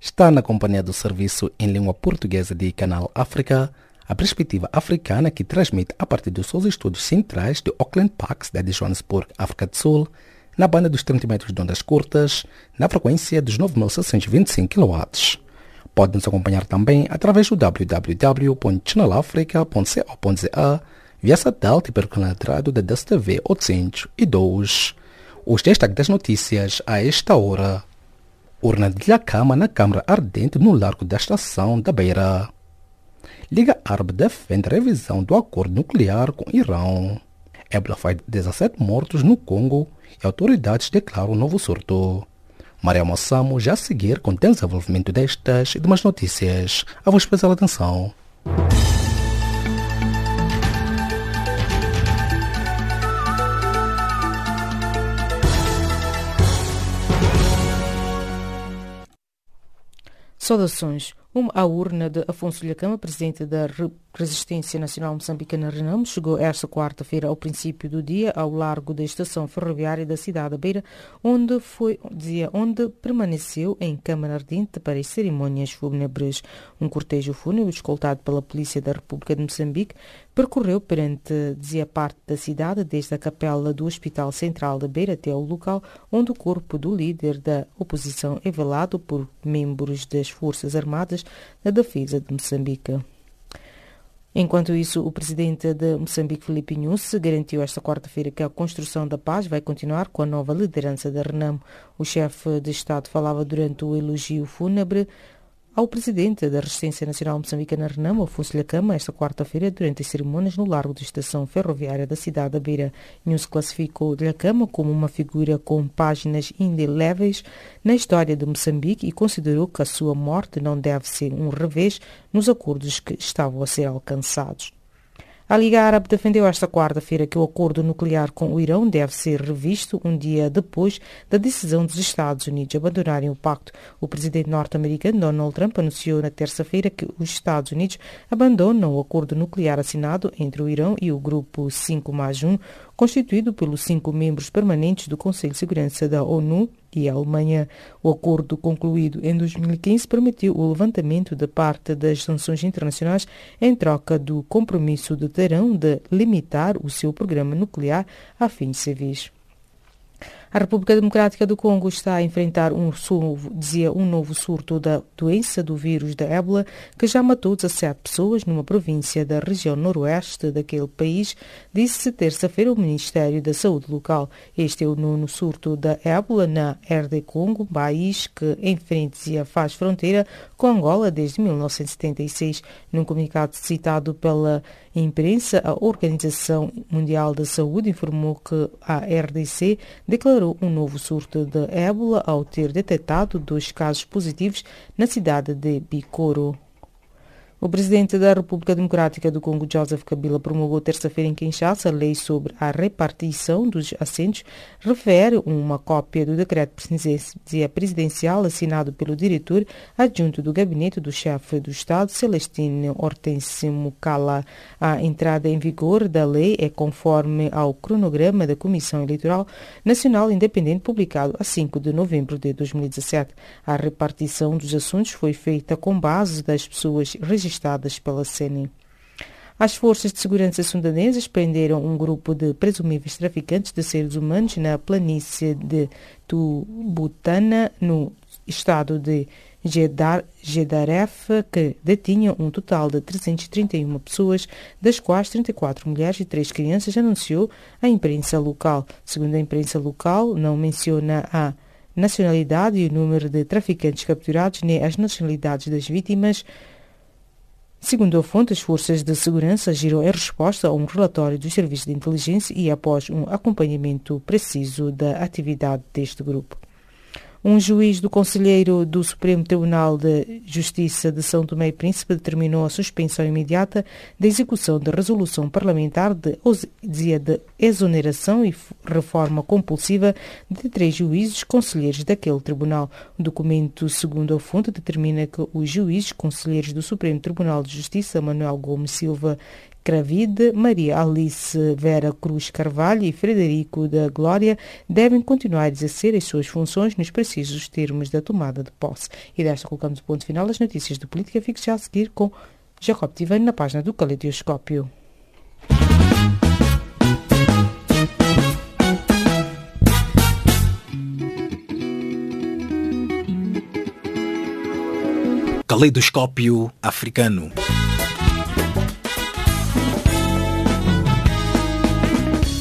Está na companhia do serviço em língua portuguesa de Canal África, a perspectiva africana que transmite a partir dos seus estúdios centrais de Auckland Park, cidade de Johannesburg, África do Sul, na banda dos 30 metros de ondas curtas, na frequência dos 9.625 kW. Pode nos acompanhar também através do www.channelafrica.co.za via satélite pelo canal da DSTV 802. Os destaques das notícias a esta hora. Urna de cama na Câmara Ardente no Largo da Estação da Beira. Liga Árabe defende revisão do acordo nuclear com Irão. Ébola faz 17 mortos no Congo e autoridades declaram novo surto. Maria Mossamo já a seguir com o desenvolvimento destas e demais notícias. A vossa especial atenção. Saudações. Uma a urna de Afonso Lhacama, presidente da Resistência Nacional Moçambicana Renamo, chegou esta quarta-feira ao princípio do dia ao largo da estação ferroviária da cidade da Beira, onde foi dizia, onde permaneceu em câmara ardente para as cerimônias fúnebres. Um cortejo fúnebre escoltado pela Polícia da República de Moçambique percorreu perante dizia parte da cidade, desde a capela do Hospital Central da Beira até o local onde o corpo do líder da oposição é velado por membros das Forças Armadas da Defesa de Moçambique. Enquanto isso, o presidente de Moçambique, Filipe Nunes, garantiu esta quarta-feira que a construção da paz vai continuar com a nova liderança da Renamo. O chefe de Estado falava durante o elogio fúnebre ao presidente da Resistência Nacional Moçambicana Renamo, Afonso Lhacama, esta quarta-feira, durante as cerimônias no largo da estação ferroviária da cidade da Beira. News classificou Lhacama como uma figura com páginas indeléveis na história de Moçambique e considerou que a sua morte não deve ser um revés nos acordos que estavam a ser alcançados. A Liga Árabe defendeu esta quarta-feira que o acordo nuclear com o Irão deve ser revisto um dia depois da decisão dos Estados Unidos abandonarem o pacto. O presidente norte-americano Donald Trump anunciou na terça-feira que os Estados Unidos abandonam o acordo nuclear assinado entre o Irão e o grupo 5 mais 1, constituído pelos cinco membros permanentes do Conselho de Segurança da ONU e a Alemanha. O acordo concluído em 2015 permitiu o levantamento da parte das sanções internacionais em troca do compromisso de Teherão de limitar o seu programa nuclear a fins civis. A República Democrática do Congo está a enfrentar um, dizia, um novo surto da doença do vírus da ébola que já matou 17 pessoas numa província da região noroeste daquele país, disse terça-feira o Ministério da Saúde local. Este é o nono surto da ébola na RD Congo, país que enfrenta faz fronteira com Angola desde 1976. Num comunicado citado pela imprensa, a Organização Mundial da Saúde informou que a RDC declarou um novo surto de ébola ao ter detectado dois casos positivos na cidade de Bicoro. O presidente da República Democrática do Congo, Joseph Kabila, promulgou terça-feira em Kinshasa a lei sobre a repartição dos assentos, refere uma cópia do decreto presidencial assinado pelo diretor adjunto do gabinete do chefe do Estado, Celestino Hortêncio Mukala. A entrada em vigor da lei é conforme ao cronograma da Comissão Eleitoral Nacional Independente publicado a 5 de novembro de 2017. A repartição dos assuntos foi feita com base das pessoas registradas registradas pela. As forças de segurança sudanesas prenderam um grupo de presumíveis traficantes de seres humanos na planície de Tubutana, no estado de Jedar, Jedaref, que detinham um total de 331 pessoas, das quais 34 mulheres e 3 crianças, anunciou a imprensa local. Segundo a imprensa local, não menciona a nacionalidade e o número de traficantes capturados, nem as nacionalidades das vítimas, Segundo a fonte, as forças de segurança agiram em resposta a um relatório dos serviços de inteligência e após um acompanhamento preciso da atividade deste grupo. Um juiz do Conselheiro do Supremo Tribunal de Justiça de São Tomé e Príncipe determinou a suspensão imediata da execução da resolução parlamentar de, de exoneração e reforma compulsiva de três juízes conselheiros daquele tribunal. O documento, segundo a fonte, determina que os juízes conselheiros do Supremo Tribunal de Justiça, Manuel Gomes Silva Cravide, Maria Alice Vera Cruz Carvalho e Frederico da Glória devem continuar a exercer as suas funções nos precisos termos da tomada de posse. E desta colocamos o ponto final às notícias de política. Fique já a seguir com Jacob Tivani na página do Caleidoscópio. Caleidoscópio africano.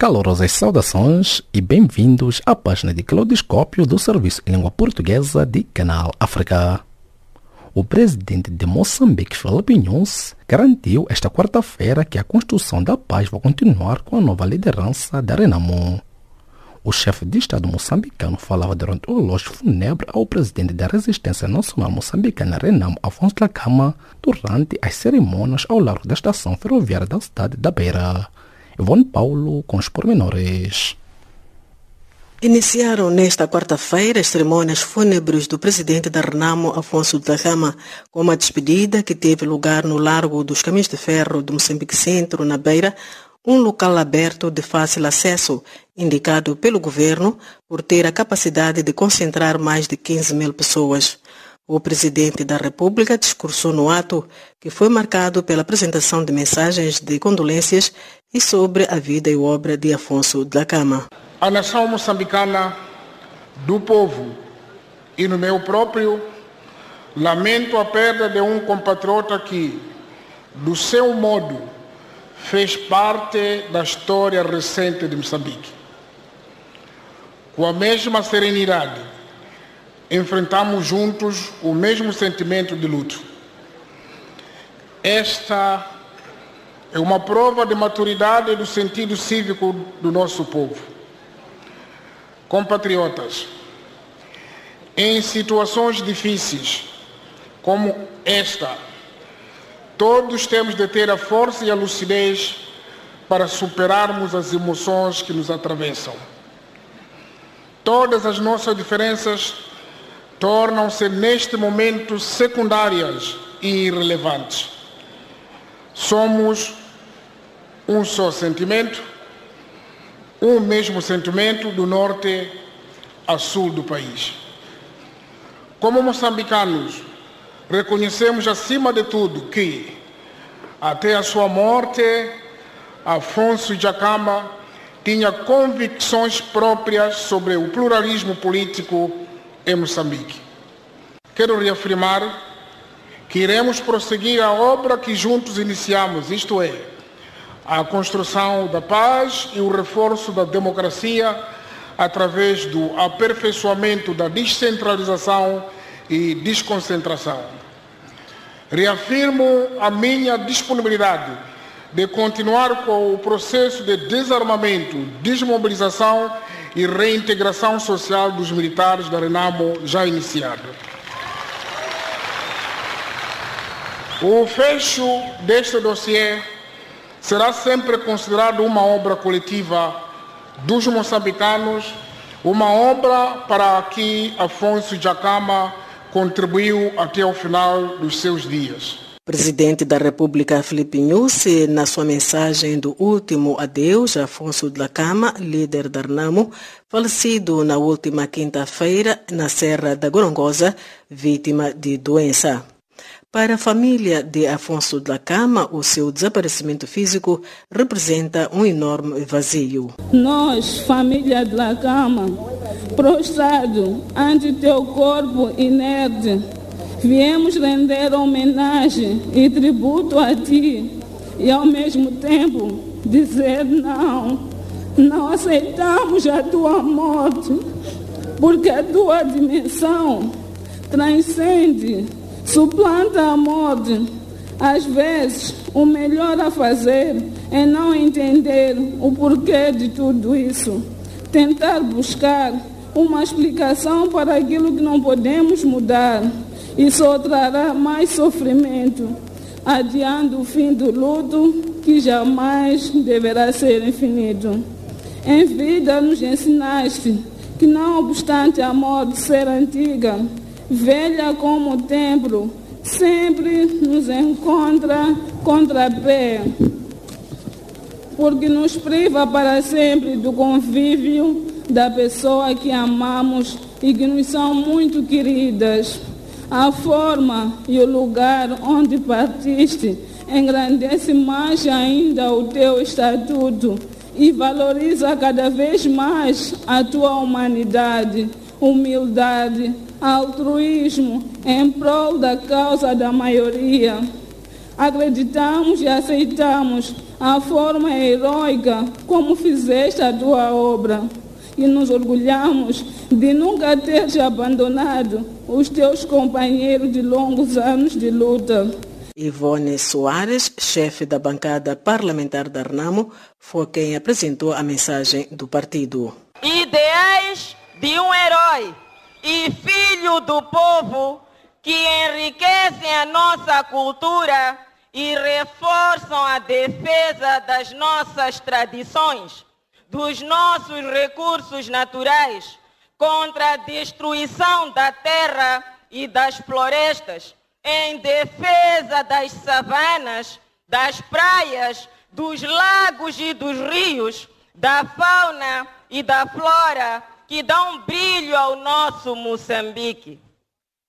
Calorosas saudações e bem-vindos à página de Caleidoscópio do Serviço em Língua Portuguesa de Canal África. O presidente de Moçambique, Felipe Nunes, garantiu esta quarta-feira que a construção da paz vai continuar com a nova liderança da Renamo. O chefe de Estado moçambicano falava durante o elogio fúnebre ao presidente da Resistência Nacional Moçambicana, Renamo Afonso Lacama, durante as cerimônias ao largo da estação ferroviária da cidade da Beira. Ivone Paulo com os pormenores. Iniciaram nesta quarta-feira as cerimônias fúnebres do presidente da Renamo, Afonso da Gama, com uma despedida que teve lugar no Largo dos Caminhos de Ferro do Moçambique Centro, na Beira, um local aberto de fácil acesso, indicado pelo governo por ter a capacidade de concentrar mais de 15 mil pessoas. O presidente da República discursou no ato, que foi marcado pela apresentação de mensagens de condolências e sobre a vida e obra de Afonso da Cama. A nação moçambicana do povo e no meu próprio lamento a perda de um compatriota que, do seu modo, fez parte da história recente de Moçambique. Com a mesma serenidade, enfrentamos juntos o mesmo sentimento de luto. Esta é uma prova de maturidade do sentido cívico do nosso povo. Compatriotas, em situações difíceis como esta, todos temos de ter a força e a lucidez para superarmos as emoções que nos atravessam. Todas as nossas diferenças tornam-se neste momento secundárias e irrelevantes. Somos um só sentimento, um mesmo sentimento do norte a sul do país. Como moçambicanos, reconhecemos acima de tudo que, até a sua morte, Afonso Jacama tinha convicções próprias sobre o pluralismo político em Moçambique. Quero reafirmar que iremos prosseguir a obra que juntos iniciamos, isto é, a construção da paz e o reforço da democracia através do aperfeiçoamento da descentralização e desconcentração. Reafirmo a minha disponibilidade de continuar com o processo de desarmamento, desmobilização e reintegração social dos militares da Renamo já iniciado. O fecho deste dossiê será sempre considerado uma obra coletiva dos moçambicanos, uma obra para que Afonso Jacama contribuiu até o final dos seus dias. Presidente da República Filipe Nyusi, na sua mensagem do último adeus, Afonso da Cama, líder da Renamo, falecido na última quinta-feira na Serra da Gorongosa, vítima de doença. Para a família de Afonso da Cama, o seu desaparecimento físico representa um enorme vazio. Nós, família de La Cama, prostrado ante teu corpo inerte, viemos render homenagem e tributo a ti e ao mesmo tempo dizer não, não aceitamos a tua morte, porque a tua dimensão transcende, suplanta a morte. Às vezes, o melhor a fazer é não entender o porquê de tudo isso. tentar buscar uma explicação para aquilo que não podemos mudar só trará mais sofrimento, adiando o fim do luto que jamais deverá ser infinito. Em vida nos ensinaste que não obstante a morte ser antiga, velha como o templo, sempre nos encontra contra pé, porque nos priva para sempre do convívio da pessoa que amamos e que nos são muito queridas. A forma e o lugar onde partiste engrandece mais ainda o teu estatuto e valoriza cada vez mais a tua humanidade, humildade, altruísmo em prol da causa da maioria. Acreditamos e aceitamos a forma heroica como fizeste a tua obra e nos orgulhamos de nunca teres abandonado os teus companheiros de longos anos de luta. Ivone Soares, chefe da bancada parlamentar da Renamo, foi quem apresentou a mensagem do partido. Ideais de um herói e filho do povo que enriquecem a nossa cultura e reforçam a defesa das nossas tradições, dos nossos recursos naturais, contra a destruição da terra e das florestas em defesa das savanas, das praias, dos lagos e dos rios, da fauna e da flora que dão brilho ao nosso Moçambique.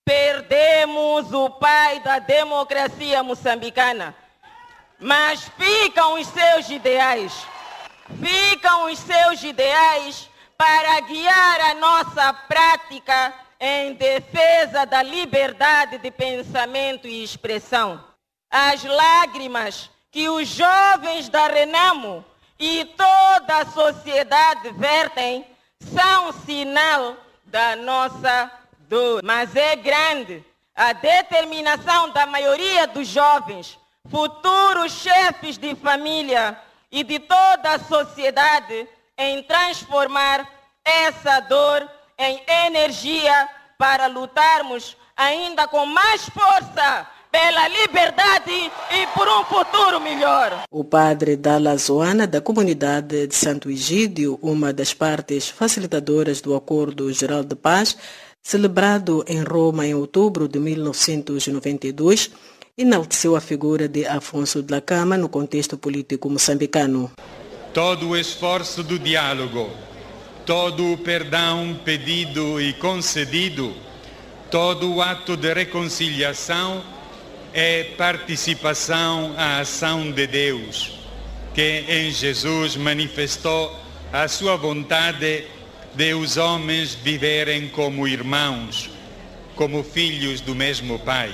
Perdemos o pai da democracia moçambicana, mas ficam os seus ideais. Ficam os seus ideais para guiar a nossa prática em defesa da liberdade de pensamento e expressão. As lágrimas que os jovens da Renamo e toda a sociedade vertem são sinal da nossa dor. Mas é grande a determinação da maioria dos jovens, futuros chefes de família e de toda a sociedade em transformar essa dor em energia para lutarmos ainda com mais força pela liberdade e por um futuro melhor. O padre Dalla Zoana, da comunidade de Santo Egídio, uma das partes facilitadoras do Acordo Geral de Paz, celebrado em Roma em outubro de 1992, enalteceu a figura de Afonso de la Cama no contexto político moçambicano. Todo o esforço do diálogo todo o perdão pedido e concedido, todo o ato de reconciliação é participação à ação de Deus, que em Jesus manifestou a sua vontade de os homens viverem como irmãos, como filhos do mesmo Pai.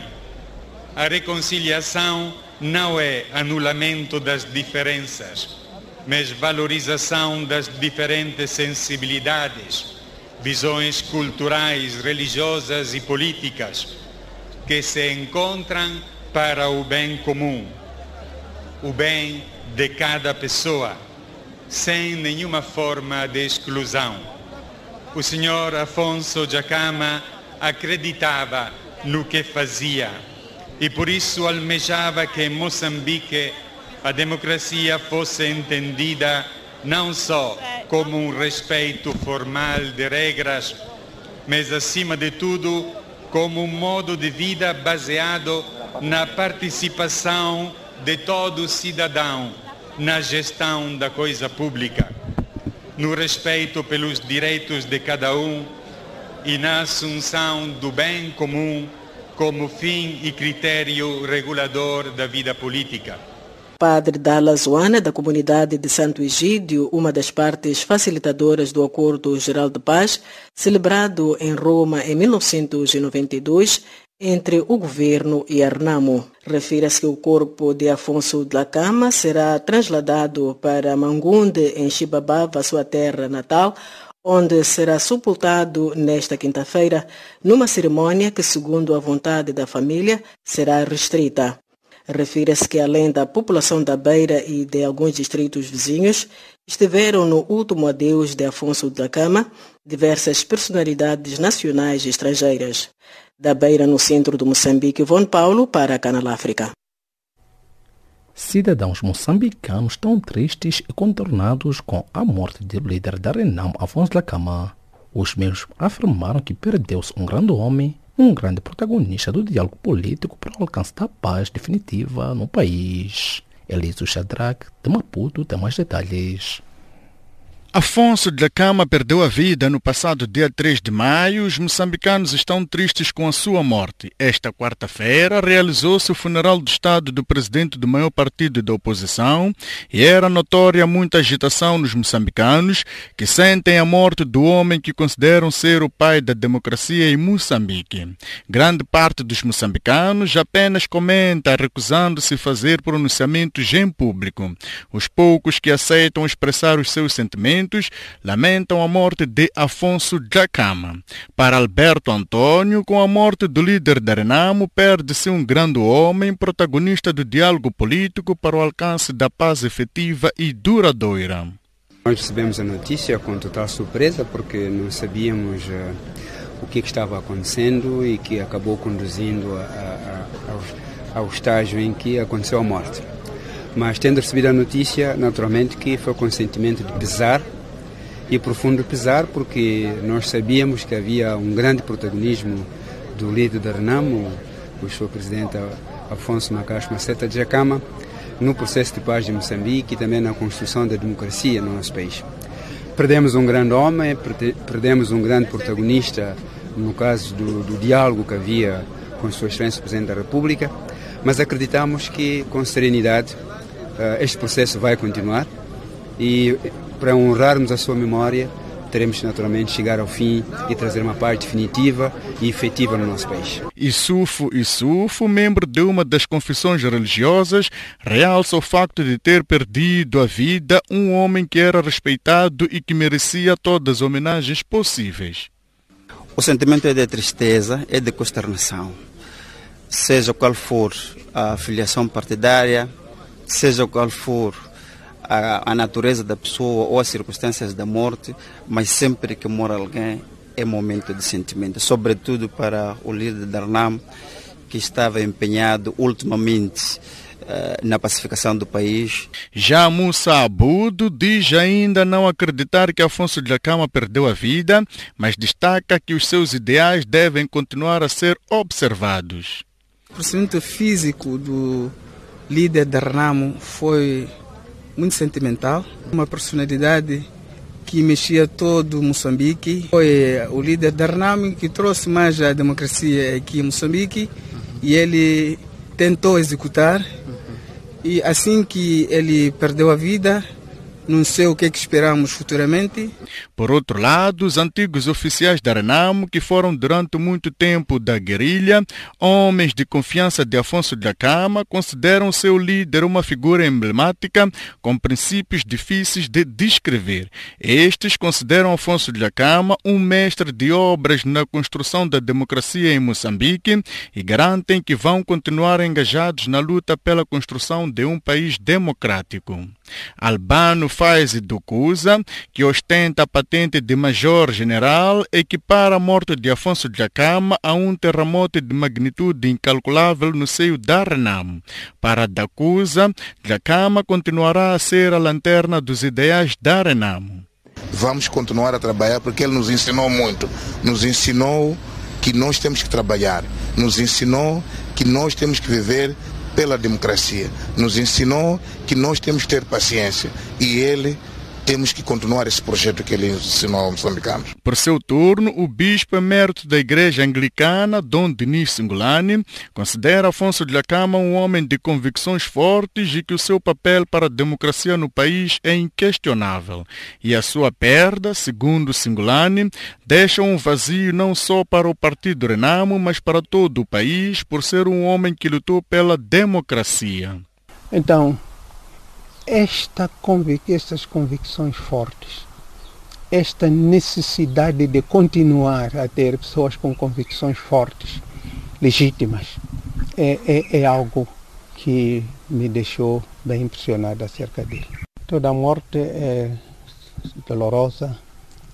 A reconciliação não é anulamento das diferenças, mas valorização das diferentes sensibilidades, visões culturais, religiosas e políticas que se encontram para o bem comum, o bem de cada pessoa, sem nenhuma forma de exclusão. O senhor Afonso Jacama acreditava no que fazia e por isso almejava que Moçambique a democracia fosse entendida não só como um respeito formal de regras, mas acima de tudo como um modo de vida baseado na participação de todo cidadão na gestão da coisa pública, no respeito pelos direitos de cada um e na assunção do bem comum como fim e critério regulador da vida política. Padre Dalla Zoana, da comunidade de Santo Egídio, uma das partes facilitadoras do Acordo Geral de Paz, celebrado em Roma em 1992, entre o governo e a Renamo. Refere-se que o corpo de Afonso de la Cama será trasladado para Mangunde, em Chibabava, sua terra natal, onde será sepultado nesta quinta-feira, numa cerimônia que, segundo a vontade da família, será restrita. Refere-se que além da população da Beira e de alguns distritos vizinhos, estiveram no último adeus de Afonso da Cama diversas personalidades nacionais e estrangeiras. Da Beira, no centro do Moçambique, Von Paulo para a Canal África. Cidadãos moçambicanos estão tristes e contornados com a morte do líder da Renam, Afonso da Cama. Os mesmos afirmaram que perdeu-se um grande homem, um grande protagonista do diálogo político para o alcance da paz definitiva no país. Eliso Shadrach, de Maputo, tem mais detalhes. Afonso de Cama perdeu a vida no passado dia 3 de maio. Os moçambicanos estão tristes com a sua morte. Esta quarta-feira realizou-se o funeral do Estado do presidente do maior partido da oposição e era notória muita agitação nos moçambicanos que sentem a morte do homem que consideram ser o pai da democracia em Moçambique. Grande parte dos moçambicanos apenas comenta recusando-se fazer pronunciamentos em público. Os poucos que aceitam expressar os seus sentimentos lamentam a morte de Afonso Jacama. Para Alberto Antônio, com a morte do líder da Renamo, perde-se um grande homem, protagonista do diálogo político para o alcance da paz efetiva e duradoura. Nós recebemos a notícia com total surpresa porque não sabíamos uh, o que, que, estava acontecendo e que acabou conduzindo a, a, ao, ao estágio em que aconteceu a morte. Mas tendo recebido a notícia, naturalmente que foi com sentimento de pesar e profundo pesar, porque nós sabíamos que havia um grande protagonismo do líder da Renamo, o seu presidente Afonso Macacho Maceta de Jacama, no processo de paz de Moçambique e também na construção da democracia no nosso país. Perdemos um grande homem, perdemos um grande protagonista no caso do, do diálogo que havia com Sua Excelência Presidente da República, mas acreditamos que com serenidade este processo vai continuar e para honrarmos a sua memória teremos naturalmente chegar ao fim e trazer uma paz definitiva e efetiva no nosso país. Isufo Isufo, membro de uma das confissões religiosas, realça o facto de ter perdido a vida um homem que era respeitado e que merecia todas as homenagens possíveis. O sentimento é de tristeza, é de consternação. Seja qual for a filiação partidária, seja qual for a, a, natureza da pessoa ou as circunstâncias da morte, mas sempre que mora alguém é momento de sentimento, sobretudo para o líder da RNAM, que estava empenhado ultimamente uh, na pacificação do país. Já Musa Abudo diz ainda não acreditar que Afonso de Cama perdeu a vida, mas destaca que os seus ideais devem continuar a ser observados. O procedimento físico do líder da Renamo foi muito sentimental, uma personalidade que mexia todo Moçambique. Foi o líder da Renamo que trouxe mais a democracia aqui em Moçambique e ele tentou executar. E assim que ele perdeu a vida, não sei o que, é que esperamos futuramente. Por outro lado, os antigos oficiais da Renamo, que foram durante muito tempo da guerrilha, homens de confiança de Afonso da Cama, consideram seu líder uma figura emblemática com princípios difíceis de descrever. Estes consideram Afonso da Cama um mestre de obras na construção da democracia em Moçambique e garantem que vão continuar engajados na luta pela construção de um país democrático. Albano faz do CUSA, que ostenta a patente de Major-General, equipara a morte de Afonso de Acama a um terremoto de magnitude incalculável no seio da Renam. Para Dacusa, Jacama continuará a ser a lanterna dos ideais da Renam. Vamos continuar a trabalhar porque ele nos ensinou muito. Nos ensinou que nós temos que trabalhar. Nos ensinou que nós temos que viver pela democracia. Nos ensinou que nós temos que ter paciência e ele temos que continuar esse projeto que ele ensinou aos moçambicanos. Por seu turno, o bispo emérito da Igreja Anglicana, Dom Denis Singolani, considera Afonso de Lacama um homem de convicções fortes e que o seu papel para a democracia no país é inquestionável. E a sua perda, segundo Singolani, deixa um vazio não só para o Partido Renamo, mas para todo o país, por ser um homem que lutou pela democracia. Então, esta convic estas convicções fortes, esta necessidade de continuar a ter pessoas com convicções fortes, legítimas, é, é, é algo que me deixou bem impressionado acerca dele. Toda morte é dolorosa,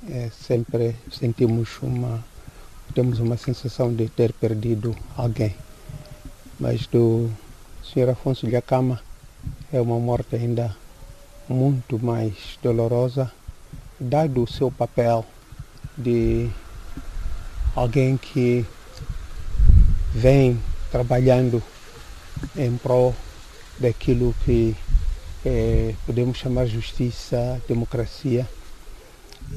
é, sempre sentimos uma temos uma sensação de ter perdido alguém. Mas do Sr. Afonso de Acama é uma morte ainda muito mais dolorosa, dado o seu papel de alguém que vem trabalhando em prol daquilo que é, podemos chamar justiça, democracia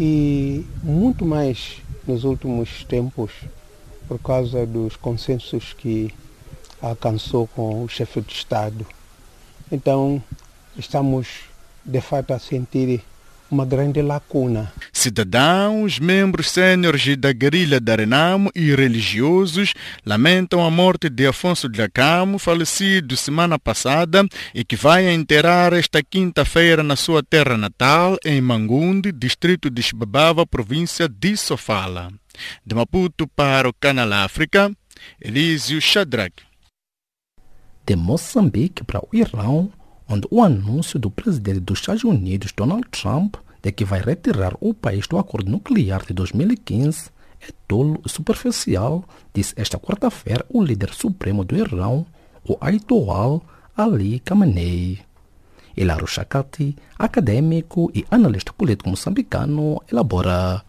e muito mais nos últimos tempos por causa dos consensos que alcançou com o chefe de Estado. Então, estamos de fato a sentir uma grande lacuna. Cidadãos, membros sêniores da guerrilha da Renamo e religiosos lamentam a morte de Afonso de Acamo, falecido semana passada e que vai enterrar esta quinta-feira na sua terra natal, em Mangundi, distrito de Xibabava, província de Sofala. De Maputo para o Canal África, Elísio Shadrach. De Moçambique para o Irão, onde o anúncio do presidente dos Estados Unidos, Donald Trump, de que vai retirar o país do acordo nuclear de 2015 é tolo e superficial, disse esta quarta-feira o líder supremo do Irão, o Ayatollah Ali Khamenei. Hilaro Shakati, acadêmico e analista político moçambicano, elabora.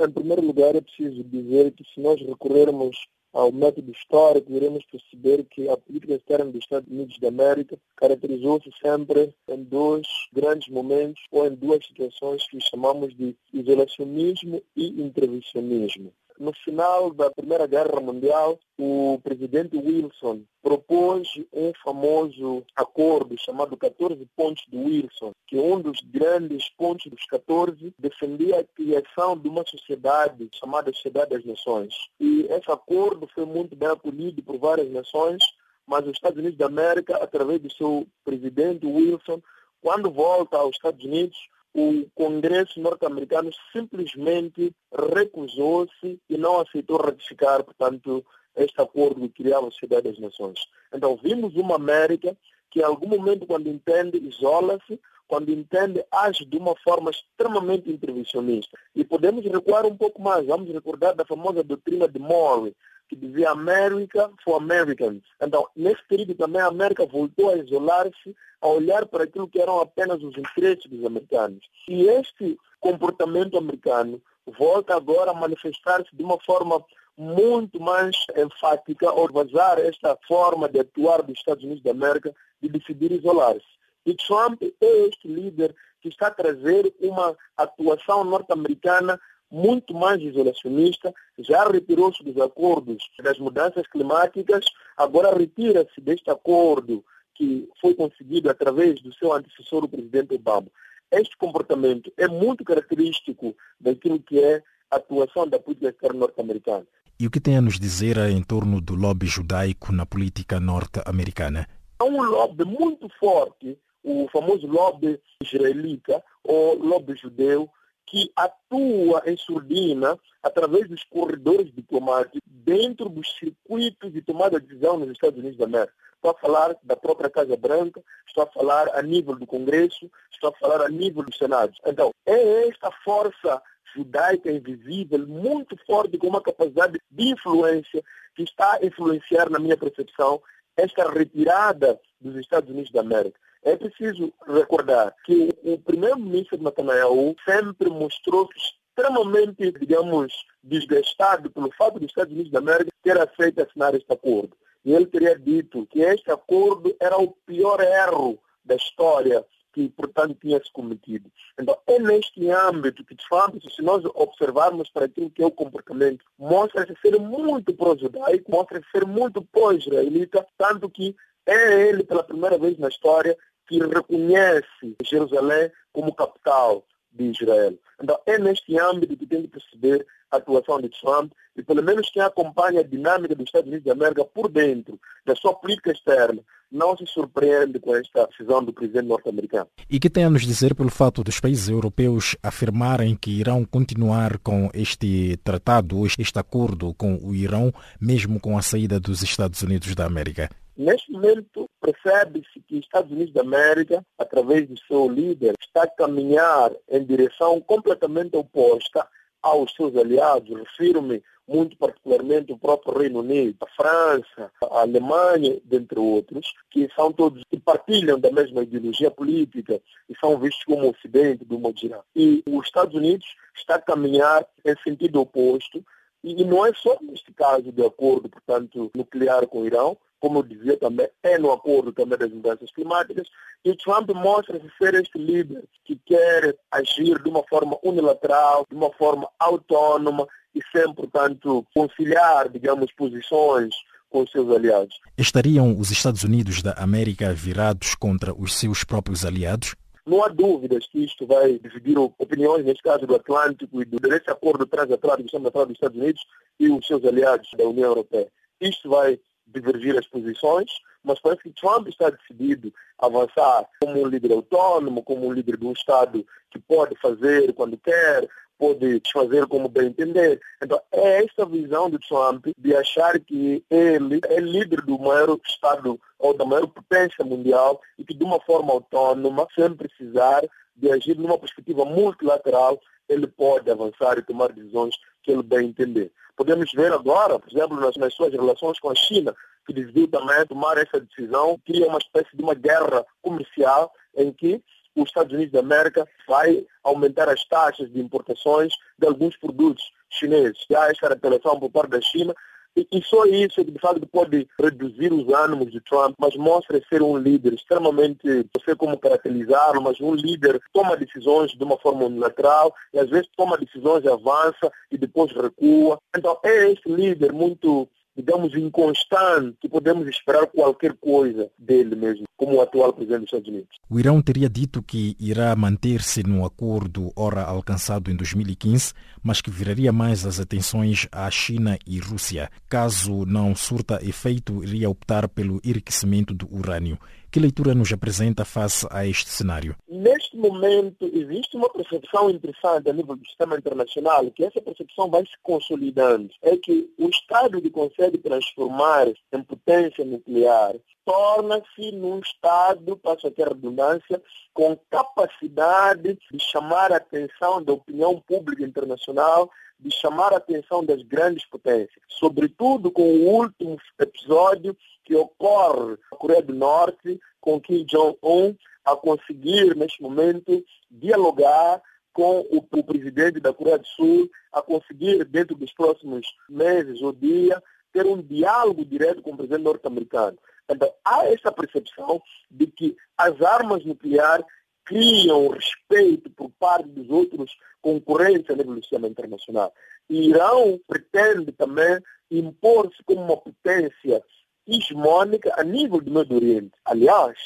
Em primeiro lugar, é preciso dizer que se nós recorrermos ao método histórico, iremos perceber que a política externa dos Estados Unidos da América caracterizou-se sempre em dois grandes momentos ou em duas situações que chamamos de isolacionismo e intervencionismo. No final da Primeira Guerra Mundial, o presidente Wilson propôs um famoso acordo chamado 14 pontos de Wilson, que um dos grandes pontos dos 14 defendia a criação de uma sociedade chamada Sociedade das Nações. E esse acordo foi muito bem acolhido por várias nações, mas os Estados Unidos da América, através do seu presidente Wilson, quando volta aos Estados Unidos, o Congresso norte-americano simplesmente recusou-se e não aceitou ratificar, portanto, este acordo que criava a Sociedade das Nações. Então, vimos uma América que, em algum momento, quando entende, isola-se, quando entende, age de uma forma extremamente intervencionista. E podemos recuar um pouco mais. Vamos recordar da famosa doutrina de Monroe, que dizia America for Americans. Então, nesse período também a América voltou a isolar-se, a olhar para aquilo que eram apenas os interesses dos americanos. E este comportamento americano volta agora a manifestar-se de uma forma muito mais enfática ao vazar esta forma de atuar dos Estados Unidos da América de decidir isolar-se. E Trump é este líder que está a trazer uma atuação norte-americana muito mais isolacionista, já retirou-se dos acordos das mudanças climáticas, agora retira-se deste acordo que foi conseguido através do seu antecessor, o presidente Obama. Este comportamento é muito característico daquilo que é a atuação da política externa norte-americana. E o que tem a nos dizer em torno do lobby judaico na política norte-americana? Há um lobby muito forte, o famoso lobby israelita ou lobby judeu, que atua em surdina através dos corredores diplomáticos dentro dos circuitos de tomada de decisão nos Estados Unidos da América. Estou a falar da própria Casa Branca, estou a falar a nível do Congresso, estou a falar a nível do Senado. Então, é esta força judaica invisível, muito forte, com uma capacidade de influência, que está a influenciar, na minha percepção, esta retirada dos Estados Unidos da América. É preciso recordar que o primeiro-ministro Netanyahu sempre mostrou-se extremamente, digamos, desgastado pelo fato dos Estados Unidos da América ter aceito assinar este acordo. E ele teria dito que este acordo era o pior erro da história que, portanto, tinha se cometido. Então, é neste âmbito que, de fato, se nós observarmos para aquilo que é o comportamento, mostra-se ser muito pró-judaico, mostra-se ser muito pró-israelita, tanto que é ele, pela primeira vez na história, que reconhece Jerusalém como capital de Israel. Então, é neste âmbito que tem que perceber a atuação de Trump e, pelo menos, quem acompanha a dinâmica dos Estados Unidos da América por dentro da sua política externa não se surpreende com esta decisão do presidente norte-americano. E que tem a nos dizer pelo fato dos países europeus afirmarem que irão continuar com este tratado, este acordo com o Irão, mesmo com a saída dos Estados Unidos da América? Neste momento, percebe-se que os Estados Unidos da América, através do seu líder, está a caminhar em direção completamente oposta aos seus aliados. Refiro-me muito particularmente o próprio Reino Unido, a França, a Alemanha, dentre outros, que são todos que partilham da mesma ideologia política e são vistos como Ocidente do modo geral. E os Estados Unidos está a caminhar em sentido oposto, e não é só neste caso de acordo, portanto, nuclear com o Irão, como eu dizia também, é no acordo também das mudanças climáticas, e Trump mostra-se ser este líder que quer agir de uma forma unilateral, de uma forma autônoma e sem, portanto, conciliar, digamos, posições com os seus aliados. Estariam os Estados Unidos da América virados contra os seus próprios aliados? Não há dúvidas que isto vai dividir opiniões, neste caso do Atlântico e do, desse acordo transatlântico, estamos a falar dos Estados Unidos e os seus aliados da União Europeia. Isto vai divergir as posições, mas parece que Trump está decidido a avançar como um líder autônomo, como um líder de um Estado que pode fazer quando quer, pode fazer como bem entender. Então, é esta visão de Trump de achar que ele é líder do maior Estado ou da maior potência mundial e que de uma forma autônoma, sem precisar de agir numa perspectiva multilateral, ele pode avançar e tomar decisões que ele bem entender. Podemos ver agora, por exemplo, nas, nas suas relações com a China, que decidiu também tomar essa decisão, cria uma espécie de uma guerra comercial em que os Estados Unidos da América vai aumentar as taxas de importações de alguns produtos chineses. Já esta retaliação por parte da China e, só isso, de facto, pode reduzir os ânimos de Trump, mas mostra ser um líder extremamente, não sei como caracterizá-lo, mas um líder toma decisões de uma forma unilateral e às vezes toma decisões, avança e depois recua. Então é esse líder muito digamos, inconstante, podemos esperar qualquer coisa dele mesmo, como o atual presidente dos Estados Unidos. O Irão teria dito que irá manter-se no acordo ora alcançado em 2015, mas que viraria mais as atenções à China e Rússia. Caso não surta efeito, iria optar pelo enriquecimento do urânio. Que leitura nos apresenta face a este cenário? Neste momento, existe uma percepção interessante a nível do sistema internacional, que essa percepção vai se consolidando. É que o Estado que consegue transformar em potência nuclear torna-se num Estado, passo a redundância, com capacidade de chamar a atenção da opinião pública internacional de chamar a atenção das grandes potências, sobretudo com o último episódio que ocorre na Coreia do Norte, com Kim Jong-un a conseguir, neste momento, dialogar com o, o, presidente da Coreia do Sul, a conseguir, dentro dos próximos meses ou dias, ter um diálogo direto com o presidente norte-americano. Então, há essa percepção de que as armas nucleares criam respeito por parte dos outros concorrentes a nível do sistema internacional. Irão pretende também impor-se como uma potência hegemônica a nível do Médio Oriente. Aliás,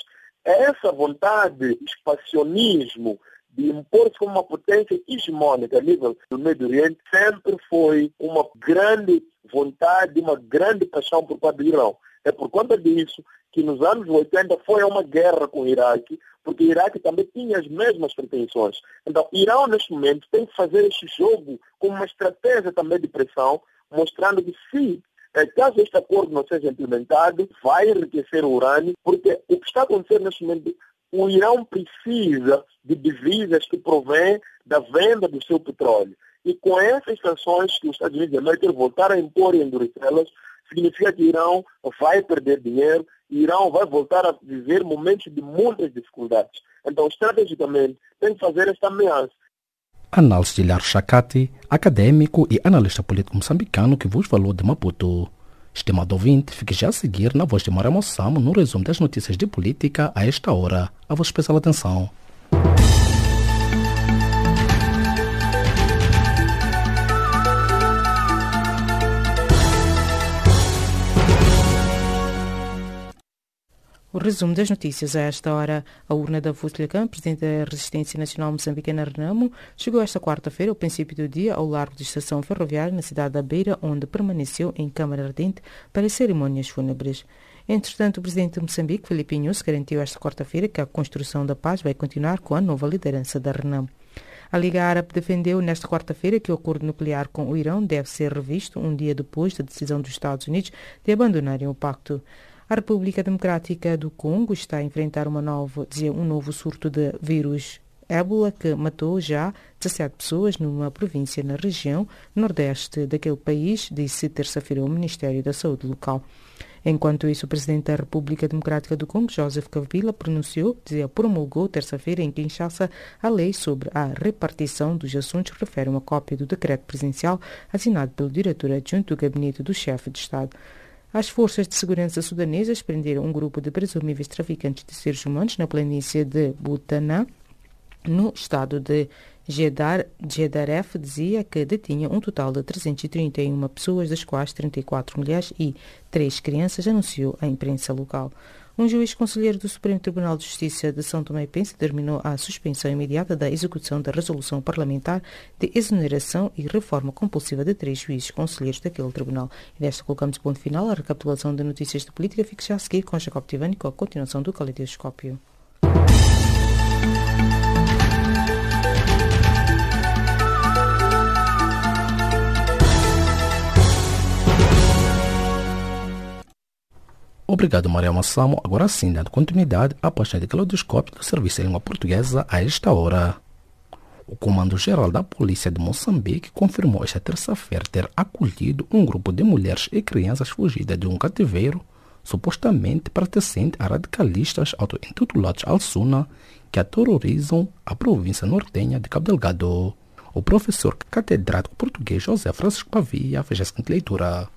essa vontade, expansionismo, de impor-se como uma potência hegemônica a nível do Médio Oriente sempre foi uma grande vontade, uma grande paixão por parte do Irão. É por conta disso que nos anos 80 foi uma guerra com o Iraque, porque o Iraque também tinha as mesmas pretensões. Então, o Irão, neste momento, tem que fazer este jogo como uma estratégia também de pressão, mostrando que se eh, caso este acordo não seja implementado, vai enriquecer o urânio, porque o que está acontecendo neste momento, o Irão precisa de divisas que provém da venda do seu petróleo. E com essas sanções que os Estados Unidos da América voltaram a impor e endurecê-las, significa que Irão vai perder dinheiro e Irão vai voltar a viver momentos de muitas dificuldades. Então, estrategicamente, tem que fazer esta ameaça. Análise de Lar Chacati, acadêmico e analista político moçambicano que vos falou de Maputo. Estimado ouvinte, fique já a seguir na voz de Mara no resumo das notícias de política a esta hora. A vossa especial atenção. O resumo das notícias a esta hora. A urna da Futlacam, presidente da Resistência Nacional Moçambicana Renamo, chegou esta quarta-feira, ao princípio do dia, ao largo da estação ferroviária na cidade da Beira, onde permaneceu em câmara ardente para as cerimônias fúnebres. Entretanto, o presidente de Moçambique, Felipe Nunes, garantiu esta quarta-feira que a construção da paz vai continuar com a nova liderança da Renamo. A Liga Árabe defendeu nesta quarta-feira que o acordo nuclear com o Irão deve ser revisto um dia depois da decisão dos Estados Unidos de abandonarem o pacto. A República Democrática do Congo está a enfrentar uma nova, um novo surto de vírus ébola que matou já 17 pessoas numa província na região nordeste daquele país, disse terça-feira o Ministério da Saúde local. Enquanto isso, o presidente da República Democrática do Congo, Joseph Kabila, pronunciou, dizia, promulgou terça-feira em Kinshasa a lei sobre a repartição dos assuntos, refere uma cópia do decreto presidencial assinado pelo diretor adjunto do gabinete do chefe de Estado. As forças de segurança sudanesas prenderam um grupo de presumíveis traficantes de seres humanos na planície de Butanã, no estado de Jedar, Jedaref dizia que detinha um total de 331 pessoas, das quais 34 mulheres e 3 crianças, anunciou a imprensa local. Um juiz conselheiro do Supremo Tribunal de Justiça de São Tomé e Príncipe determinou a suspensão imediata da execução da resolução parlamentar de exoneração e reforma compulsiva de três juízes conselheiros daquele tribunal. E desta colocamos ponto final à recapitulação de notícias de política. Fique já a seguir com Jacob Tivani com a continuação do caleidoscópio. Obrigado, Maria Massamo. Agora sim, dando continuidade à página de Claudoscópio do Serviço de Língua Portuguesa a esta hora. O Comando-Geral da Polícia de Moçambique confirmou esta terça-feira ter acolhido um grupo de mulheres e crianças fugidas de um cativeiro, supostamente pertencente a radicalistas auto-intitulados Al-Suna, que aterrorizam a província nortenha de Cabo Delgado. O professor catedrático português José Francisco Pavia fez a seguinte leitura.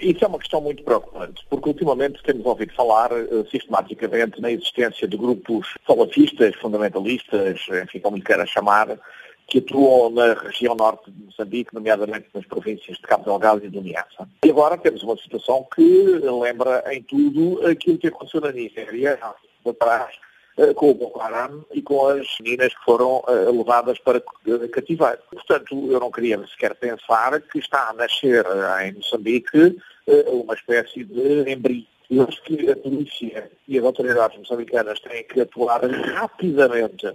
Isso é uma questão muito preocupante, porque ultimamente temos ouvido falar uh, sistematicamente na existência de grupos salafistas, fundamentalistas, enfim, como lhe queira chamar, que atuam na região norte de Moçambique, nomeadamente nas províncias de Cabo Delgado e do Niassa. E agora temos uma situação que lembra em tudo aquilo que aconteceu na Nigéria, há atrás, com o Boko Haram e com as meninas que foram uh, levadas para cativeiro. Portanto, eu não queria sequer pensar que está a nascer em Moçambique uma espécie de embrião. Eu acho que a polícia e as autoridades moçambicanas têm que atuar rapidamente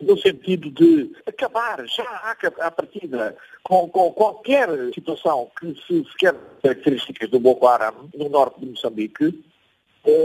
no sentido de acabar já à, partida com, com, qualquer situação que se, se quer características do Boko Haram no norte de Moçambique eh,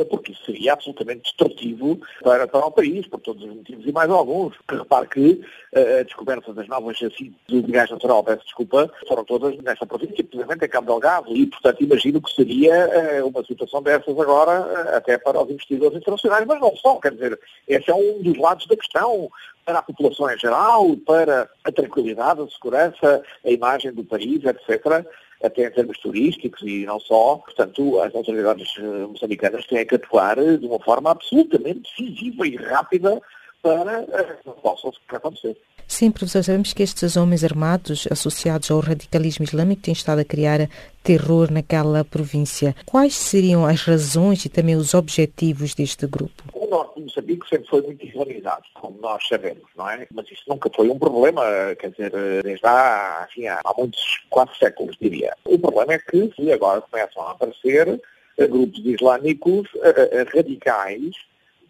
porque isso seria absolutamente destrutivo para, para o país, por todos os motivos e mais alguns. Que repare que uh, a descoberta das novas jacidas de gás natural, peço desculpa, foram todas nesta província, precisamente em Cabo Delgado, e portanto imagino que seria uh, uma situação dessas agora, até para os investidores internacionais, mas não só, quer dizer, esse é um dos lados da questão. Para a população em geral, para a tranquilidade, a segurança, a imagem do país, etc até em termos turísticos e não só. Portanto, as autoridades eh, moçambicanas têm que atuar de uma forma absolutamente decisiva e rápida para eh, que não possa acontecer. Sim, professor, sabemos que estes homens armados associados ao radicalismo islâmico têm estado a criar terror naquela província. Quais seriam as razões e também os objetivos deste grupo? O norte de Moçambique sempre foi muito islamizado, como nós sabemos, não é? Mas isso nunca foi um problema, quer dizer, desde há, enfim, há muitos, quase séculos, diria. O problema é que agora começam a aparecer grupos islâmicos eh, eh, radicais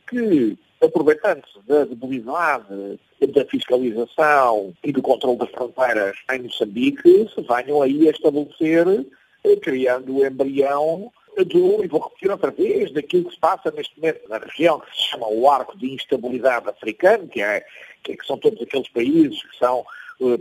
que aproveitando-se da debilidade da fiscalização e do controle das fronteiras em Moçambique, se venham aí a estabelecer, eh, criando o embrião do, e vou repetir outra vez, daquilo que se passa neste momento na região que se chama o arco de instabilidade africano, que, é, que, é, são todos aqueles países que são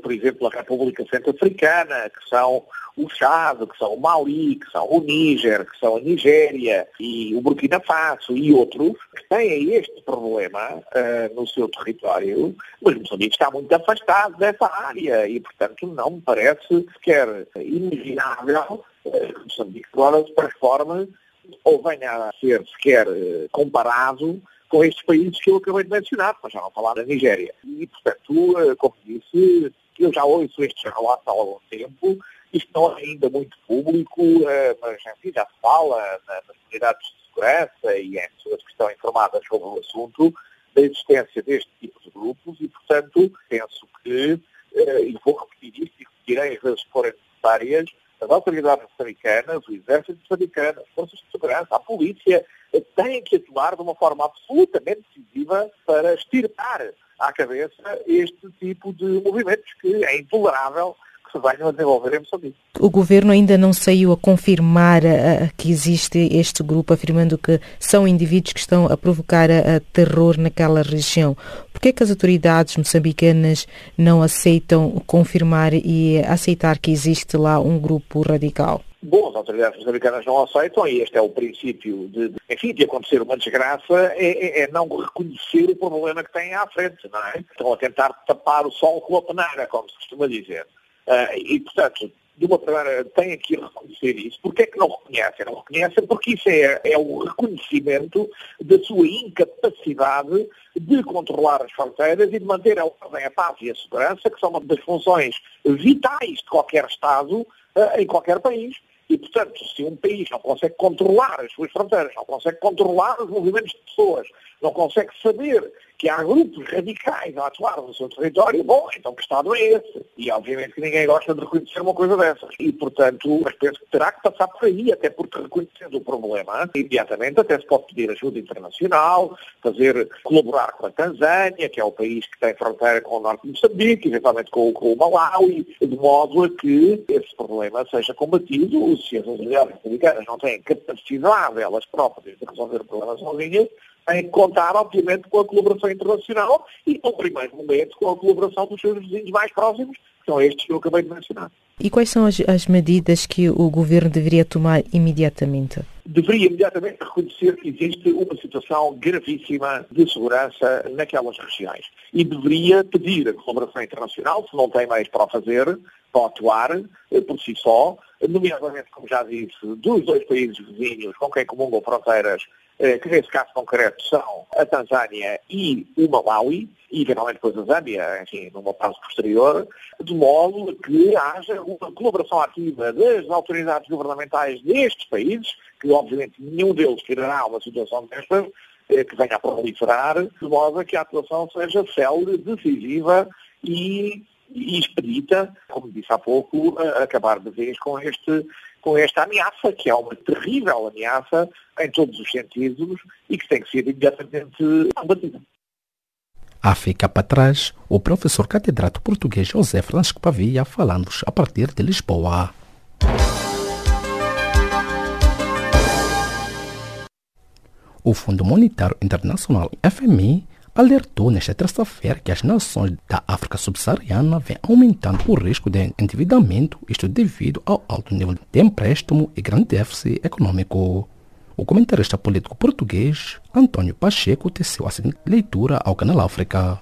por exemplo, a República Centro-Africana, que são o Chad, que são o Mali, que são o Níger, que são a Nigéria e o Burkina Faso e outros, que têm este problema uh, no seu território, mas Moçambique está muito afastado dessa área e, portanto, não me parece sequer imaginável uh, que Moçambique agora se transforme ou venha a ser sequer comparado com estes países que eu acabei de mencionar, para já não falar da Nigéria. E, portanto, eh, como disse, eu já ouço estes relatos há algum tempo, isto não é ainda muito público, eh, mas enfim, já se fala nas unidades de segurança e em pessoas que estão informadas sobre o assunto da existência deste tipo de grupos e, portanto, penso que, eh, e vou repetir isto e repetirei as vezes que forem necessárias, as autoridades moçambicanas, o exército moçambicano, as forças de segurança, a polícia, têm que atuar de uma forma absolutamente decisiva para extirpar à cabeça este tipo de movimentos que é intolerável que se venham a desenvolver em Moçambique. O governo ainda não saiu a confirmar uh, que existe este grupo, afirmando que são indivíduos que estão a provocar uh, terror naquela região. Por que, é que as autoridades moçambicanas não aceitam confirmar e aceitar que existe lá um grupo radical? Bom, as autoridades moçambicanas não aceitam e este é o princípio de, de enfim, de acontecer uma desgraça, é, é, é, não reconhecer o problema que têm à frente, não é? Estão a tentar tapar o sol com a peneira, como se costuma dizer. Uh, e, portanto, de uma primeira, têm que reconhecer isso. Porquê é que não reconhecem? Não reconhecem porque isso é, é o reconhecimento da sua incapacidade de controlar as fronteiras e de manter a ordem, a paz e a segurança, que são uma das funções vitais de qualquer Estado uh, em qualquer país. E, portanto, se um país não consegue controlar as suas fronteiras, não consegue controlar os movimentos de pessoas, não consegue saber que há grupos radicais a atuar no seu território, bom, então que Estado é esse? E obviamente que ninguém gosta de reconhecer uma coisa dessas. E, portanto, mas penso que terá que passar por aí, até porque reconhecendo o problema, imediatamente até se pode pedir ajuda internacional, fazer, colaborar com a Tanzânia, que é o país que tem fronteira com o norte de Moçambique, eventualmente com, com o Malawi, de modo a que esse problema seja combatido. Se as autoridades americanas não têm capacidade elas próprias de resolver o problema sozinhas, em contar, obviamente, com a colaboração internacional e, no primeiro momento, com a colaboração dos seus vizinhos mais próximos, que são estes que eu acabei de mencionar. E quais são as, as medidas que o governo deveria tomar imediatamente? Deveria imediatamente reconhecer que existe uma situação gravíssima de segurança naquelas regiões e deveria pedir a colaboração internacional, se não tem mais para fazer, para atuar eh, por si só, nomeadamente, como já disse, dos dois países vizinhos com quem comungam fronteiras que nesse caso concreto são a Tanzânia e o Malawi, e eventualmente depois a Zâmbia, enfim, numa fase posterior, de modo que haja uma colaboração ativa das autoridades governamentais destes países, que obviamente nenhum deles quererá uma situação destas, eh, que venha a proliferar, de modo a que a atuação seja célere, decisiva e, e expedita, como disse há pouco, acabar de vez com este com esta ameaça, que é uma terrível ameaça em todos os sentidos e que tem que ser imediatamente combatida. A fica para trás o professor catedrático português José Francisco Pavia falando a partir de Lisboa. O Fundo Monetário Internacional, FMI, alertou nesta terça-feira que as nações da África subsaariana vêm aumentando o risco de endividamento, isto devido ao alto nível de empréstimo e grande déficit econômico. O comentarista político português Antônio Pacheco teceu a seguinte leitura ao Canal África.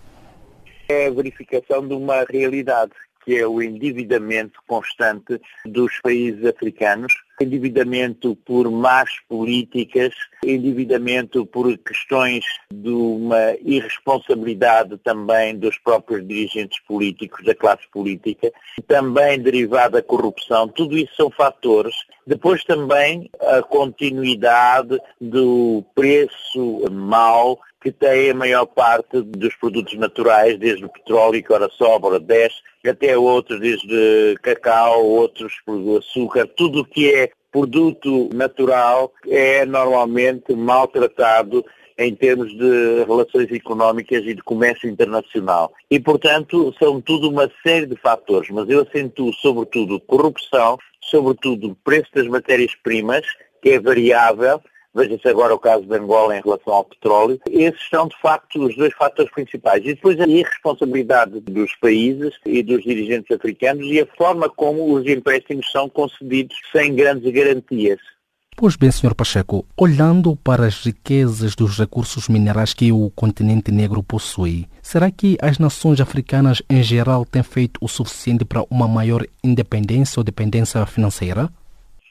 É a verificação de uma realidade, que é o endividamento constante dos países africanos, endividamento por más políticas, endividamento por questões de uma irresponsabilidade também dos próprios dirigentes políticos, da classe política, também derivada da corrupção, tudo isso são fatores. Depois também a continuidade do preço mau que tem a maior parte dos produtos naturais, desde o petróleo, que ora sobra 10, até outros, desde cacau, outros açúcar, tudo o que é produto natural é normalmente maltratado em termos de relações económicas e de comércio internacional. E, portanto, são tudo uma série de fatores, mas eu acentuo sobretudo corrupção, sobretudo preço das matérias-primas, que é variável, Veja-se agora o caso de Angola em relação ao petróleo. Esses são, de facto, os dois fatores principais. E depois a irresponsabilidade dos países e dos dirigentes africanos e a forma como os empréstimos são concedidos sem grandes garantias. Pois bem, Sr. Pacheco, olhando para as riquezas dos recursos minerais que o continente negro possui, será que as nações africanas em geral têm feito o suficiente para uma maior independência ou dependência financeira?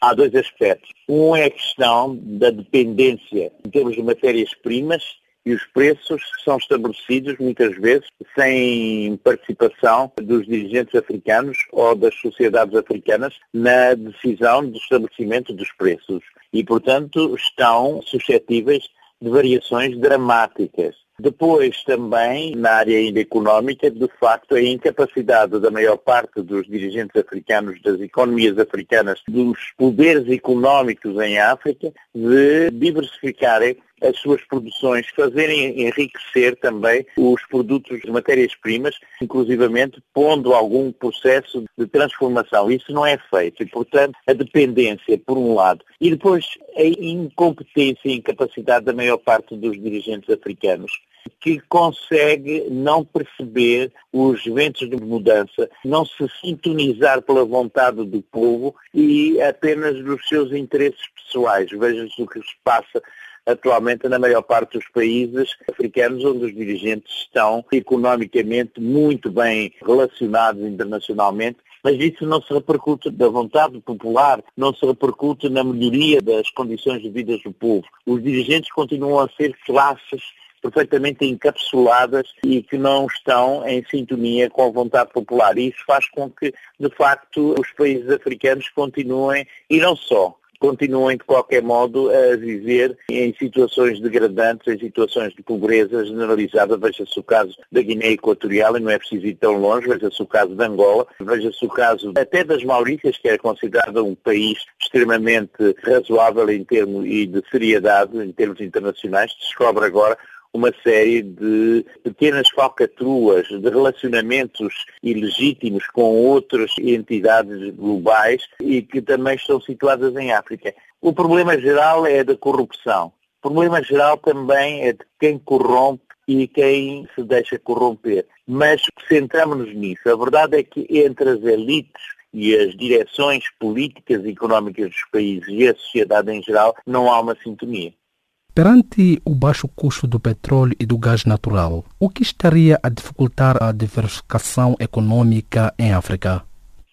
Há dois aspectos. Um é a questão da dependência em termos de matérias-primas e os preços são estabelecidos muitas vezes sem participação dos dirigentes africanos ou das sociedades africanas na decisão do estabelecimento dos preços e, portanto, estão suscetíveis de variações dramáticas. Depois também, na área ainda económica, de facto, a incapacidade da maior parte dos dirigentes africanos, das economias africanas, dos poderes económicos em África, de diversificarem as suas produções, fazerem enriquecer também os produtos de matérias-primas, inclusivamente pondo algum processo de transformação. Isso não é feito e, portanto, a dependência, por um lado, e depois a incompetência e incapacidade da maior parte dos dirigentes africanos que consegue não perceber os eventos de mudança, não se sintonizar pela vontade do povo e apenas dos seus interesses pessoais. Veja-se o que se passa atualmente na maior parte dos países africanos onde os dirigentes estão economicamente muito bem relacionados internacionalmente mas isso não se repercute da vontade popular, não se repercute na melhoria das condições de vida do povo. Os dirigentes continuam a ser classes perfeitamente encapsuladas e que não estão em sintonia com a vontade popular. E isso faz com que, de facto, os países africanos continuem, e não só, continuem de qualquer modo a viver em situações degradantes, em situações de pobreza generalizada. Veja-se o caso da Guiné Equatorial, e não é preciso ir tão longe, veja-se o caso de Angola, veja-se o caso até das Maurícias, que é considerado um país extremamente razoável em termos e de seriedade em termos internacionais, descobre agora uma série de pequenas falcatruas de relacionamentos ilegítimos com outras entidades globais e que também estão situadas em África. O problema geral é da corrupção. O problema geral também é de quem corrompe e quem se deixa corromper. Mas centramos-nos nisso. A verdade é que entre as elites e as direções políticas e económicas dos países e a sociedade em geral não há uma sintonia. Perante o baixo custo do petróleo e do gás natural, o que estaria a dificultar a diversificação econômica em África?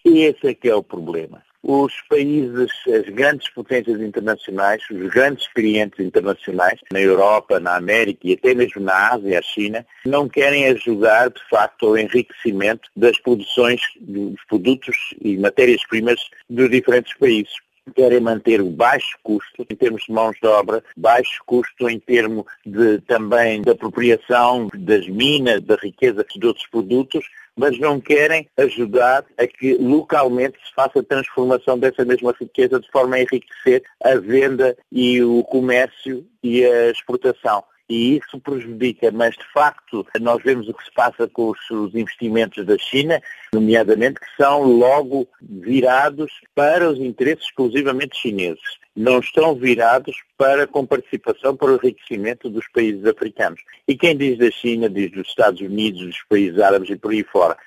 Esse é que é o problema. Os países, as grandes potências internacionais, os grandes clientes internacionais, na Europa, na América e até mesmo na Ásia, a China, não querem ajudar, de facto, ao enriquecimento das produções dos produtos e matérias-primas dos diferentes países querem manter o baixo custo em termos de mãos de obra, baixo custo em termos de, também da apropriação das minas, da riqueza de outros produtos, mas não querem ajudar a que localmente se faça a transformação dessa mesma riqueza de forma a enriquecer a venda e o comércio e a exportação e isso prejudica, mas de facto nós vemos o que se passa com os investimentos da China, nomeadamente que são logo virados para os interesses exclusivamente chineses. Não estão virados para com participação para o enriquecimento dos países africanos. E quem diz da China, diz dos Estados Unidos, dos países árabes e por aí fora.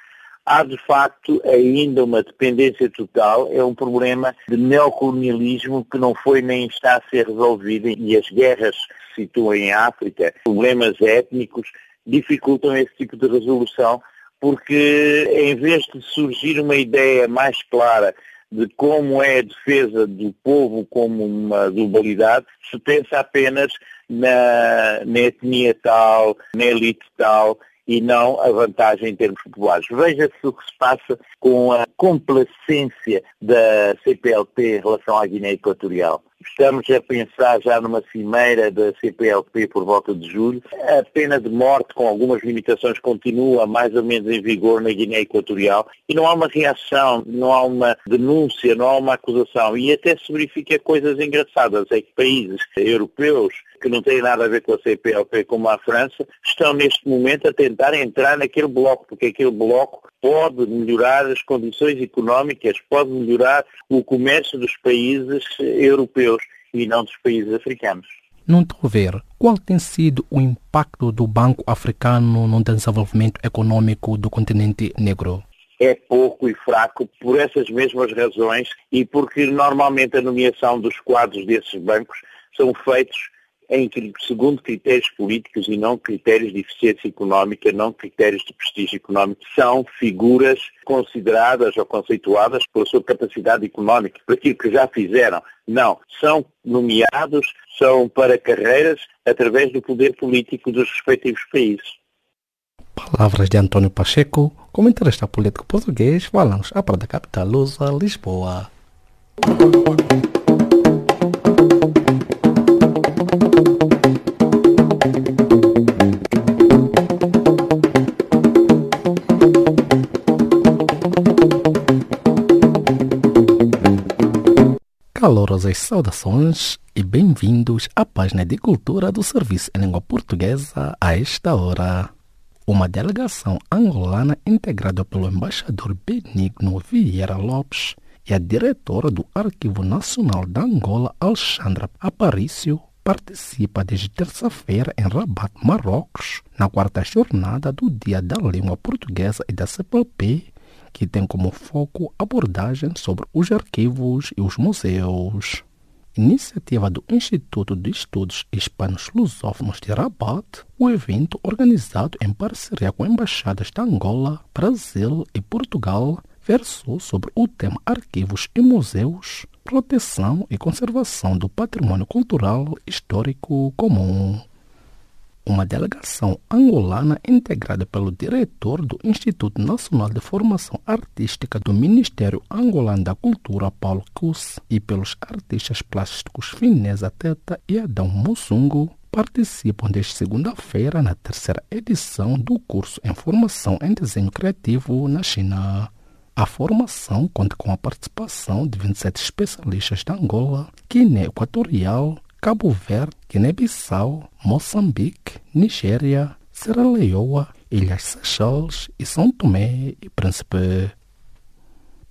Há, de facto, ainda uma dependência total, é um problema de neocolonialismo que não foi nem está a ser resolvido e as guerras que se situam em África, problemas étnicos, dificultam esse tipo de resolução, porque em vez de surgir uma ideia mais clara de como é a defesa do povo como uma globalidade, se pensa apenas na, na etnia tal, na elite tal, e não a vantagem em termos populares. Veja-se o que se passa com a complacência da CPLP em relação à Guiné Equatorial. Estamos a pensar já numa cimeira da CPLP por volta de julho. A pena de morte, com algumas limitações, continua mais ou menos em vigor na Guiné Equatorial e não há uma reação, não há uma denúncia, não há uma acusação. E até se verifica coisas engraçadas. É que países europeus que não têm nada a ver com a CPLP, como a França, estão neste momento a tentar entrar naquele bloco, porque aquele bloco pode melhorar as condições económicas, pode melhorar o comércio dos países europeus e não dos países africanos. Estou a ver qual tem sido o impacto do Banco Africano no desenvolvimento econômico do continente negro é pouco e fraco por essas mesmas razões e porque normalmente a nomeação dos quadros desses bancos são feitos em, segundo critérios políticos e não critérios de eficiência económica, não critérios de prestígio económico, são figuras consideradas ou conceituadas pela sua capacidade económica, por aquilo que já fizeram. Não, são nomeados, são para carreiras através do poder político dos respectivos países. Palavras de António Pacheco, comentarista político português, falamos para da capital lusa, Lisboa. Calorosas saudações e bem-vindos à página de cultura do Serviço em Língua Portuguesa a esta hora. Uma delegação angolana integrada pelo embaixador Benigno Vieira Lopes e a diretora do Arquivo Nacional da Angola, Alexandra Aparício, participa desde terça-feira em Rabat, Marrocos, na quarta jornada do Dia da Língua Portuguesa e da CPLP, que tem como foco abordagem sobre os arquivos e os museus. Iniciativa do Instituto de Estudos Hispanos Lusófonos de Rabat, o evento organizado em parceria com embaixadas da Angola, Brasil e Portugal versou sobre o tema Arquivos e Museus, Proteção e Conservação do Patrimônio Cultural Histórico Comum uma delegação angolana integrada pelo diretor do Instituto Nacional de Formação Artística do Ministério Angolano da Cultura, Paulo Kus, e pelos artistas plásticos Finesa Teta e Adão Mussungo, participam desde segunda-feira na terceira edição do curso em Formação em Desenho Criativo na China. A formação conta com a participação de 27 especialistas da Angola, Guiné Equatorial, Cabo Verde, Guiné-Bissau, Moçambique, Nigéria, Serra Leoa, Ilhas Seychelles e São Tomé e Príncipe.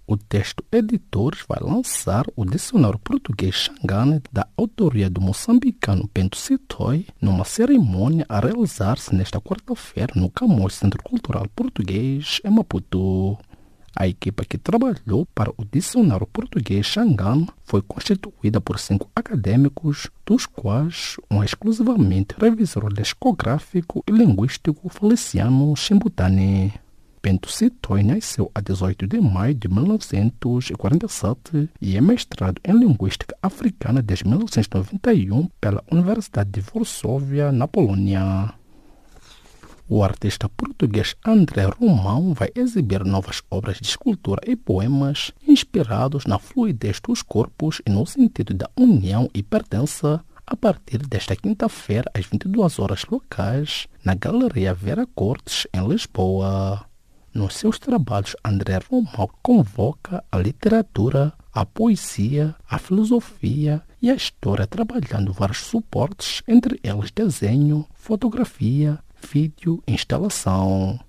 O texto Editores vai lançar o dicionário português Xangane da autoria do moçambicano Bento Sitoi numa cerimônia a realizar-se nesta quarta-feira no Camões Centro Cultural Português em Maputo. A equipa que trabalhou para o dicionário português Xangan foi constituída por cinco acadêmicos, dos quais um é exclusivamente revisor lexicográfico e linguístico Feliciano Chimbutani. Bento Sitoi nasceu a 18 de maio de 1947 e é mestrado em Linguística Africana desde 1991 pela Universidade de Varsóvia, na Polônia. O artista português André Romão vai exibir novas obras de escultura e poemas inspirados na fluidez dos corpos e no sentido da união e pertença a partir desta quinta-feira às 22 horas locais na Galeria Vera Cortes em Lisboa. Nos seus trabalhos, André Romão convoca a literatura, a poesia, a filosofia e a história trabalhando vários suportes, entre eles desenho, fotografia, vídeo instalação.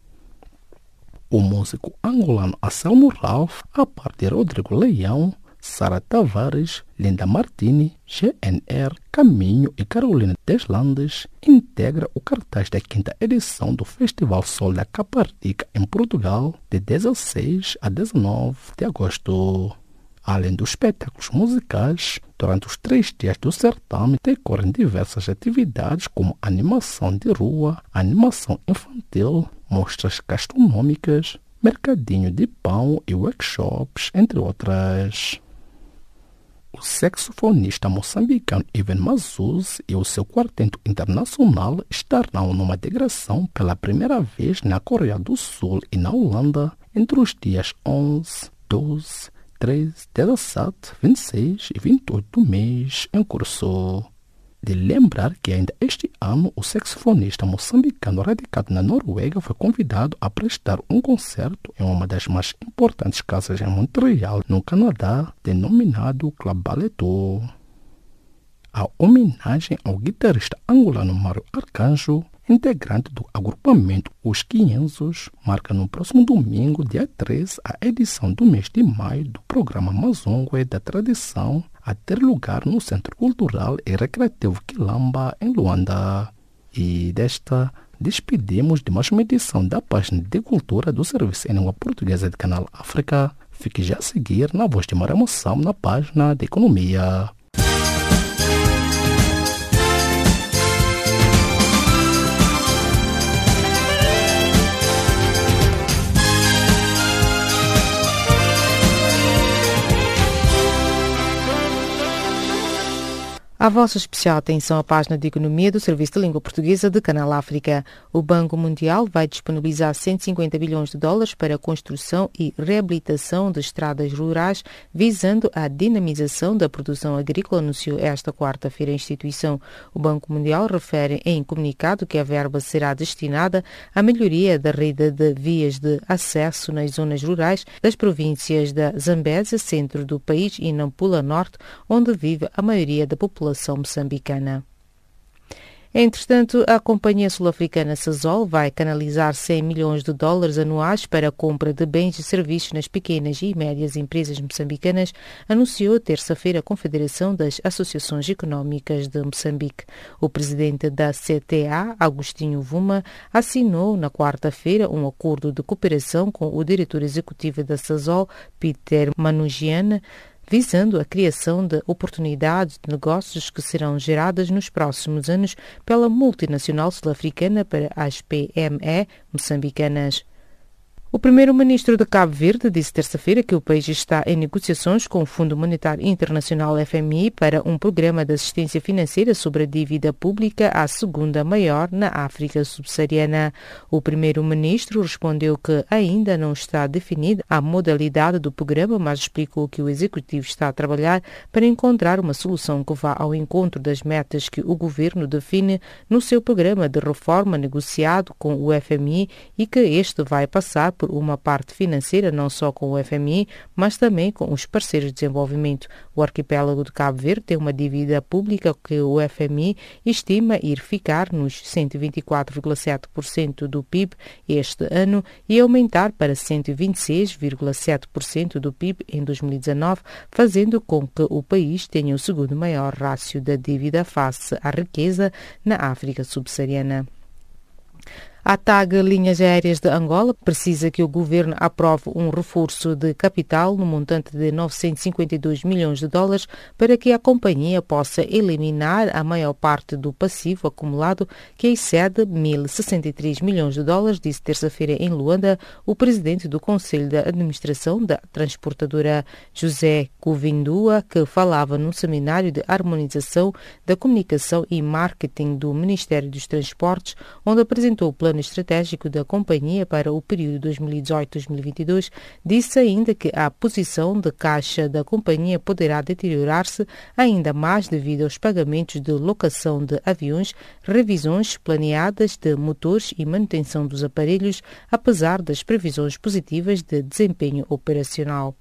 O músico angolano Anselmo Ralph, a par de Rodrigo Leão, Sara Tavares, Linda Martini, GNR, Caminho e Carolina Deslandes integra o cartaz da quinta edição do Festival Sol da Caparica em Portugal, de 16 a 19 de agosto. Além dos espetáculos musicais, durante os três dias do certame decorrem diversas atividades como animação de rua, animação infantil, mostras gastronômicas, mercadinho de pão e workshops, entre outras. O saxofonista moçambicano Ivan Mazuz e o seu quarteto internacional estarão numa digressão pela primeira vez na Coreia do Sul e na Holanda entre os dias 11, 12 13, 17, 26 e 28 do mês em curso. De lembrar que ainda este ano o saxofonista moçambicano radicado na Noruega foi convidado a prestar um concerto em uma das mais importantes casas em Montreal, no Canadá, denominado Club Baletot. A homenagem ao guitarrista angolano Mário Arcanjo integrante do agrupamento Os 500, marca no próximo domingo, dia 13, a edição do mês de maio do programa Mazongue da Tradição a ter lugar no Centro Cultural e Recreativo Quilamba, em Luanda. E desta despedimos de mais uma edição da página de cultura do Serviço em Língua Portuguesa de Canal África. Fique já a seguir na voz de Maria Moção na página de Economia. A vossa especial atenção à página de economia do Serviço de Língua Portuguesa de Canal África. O Banco Mundial vai disponibilizar 150 bilhões de dólares para a construção e reabilitação de estradas rurais, visando a dinamização da produção agrícola, anunciou esta quarta-feira a instituição. O Banco Mundial refere em comunicado que a verba será destinada à melhoria da rede de vias de acesso nas zonas rurais das províncias da Zambésia, centro do país, e Nampula Norte, onde vive a maioria da população população moçambicana. Entretanto, a companhia sul-africana Sasol vai canalizar 100 milhões de dólares anuais para a compra de bens e serviços nas pequenas e médias empresas moçambicanas, anunciou terça-feira a Confederação das Associações Económicas de Moçambique. O presidente da CTA, Agostinho Vuma, assinou na quarta-feira um acordo de cooperação com o diretor executivo da Sasol, Peter Manugian, visando a criação de oportunidades de negócios que serão geradas nos próximos anos pela multinacional sul-africana para as PME moçambicanas. O primeiro-ministro de Cabo Verde disse terça-feira que o país está em negociações com o Fundo Monetário Internacional FMI para um programa de assistência financeira sobre a dívida pública, a segunda maior na África subsaariana. O primeiro-ministro respondeu que ainda não está definida a modalidade do programa, mas explicou que o executivo está a trabalhar para encontrar uma solução que vá ao encontro das metas que o governo define no seu programa de reforma negociado com o FMI e que este vai passar por uma parte financeira, não só com o FMI, mas também com os parceiros de desenvolvimento. O arquipélago de Cabo Verde tem uma dívida pública que o FMI estima ir ficar nos 124,7% do PIB este ano e aumentar para 126,7% do PIB em 2019, fazendo com que o país tenha o segundo maior rácio da dívida face à riqueza na África subsaariana. A TAG Linhas Aéreas de Angola precisa que o governo aprove um reforço de capital no montante de 952 milhões de dólares para que a companhia possa eliminar a maior parte do passivo acumulado que excede 1.063 milhões de dólares, disse terça-feira em Luanda o presidente do Conselho de Administração da transportadora José Covindua, que falava num seminário de harmonização da comunicação e marketing do Ministério dos Transportes, onde apresentou o plano plano estratégico da companhia para o período 2018-2022, disse ainda que a posição de caixa da companhia poderá deteriorar-se ainda mais devido aos pagamentos de locação de aviões, revisões planeadas de motores e manutenção dos aparelhos, apesar das previsões positivas de desempenho operacional.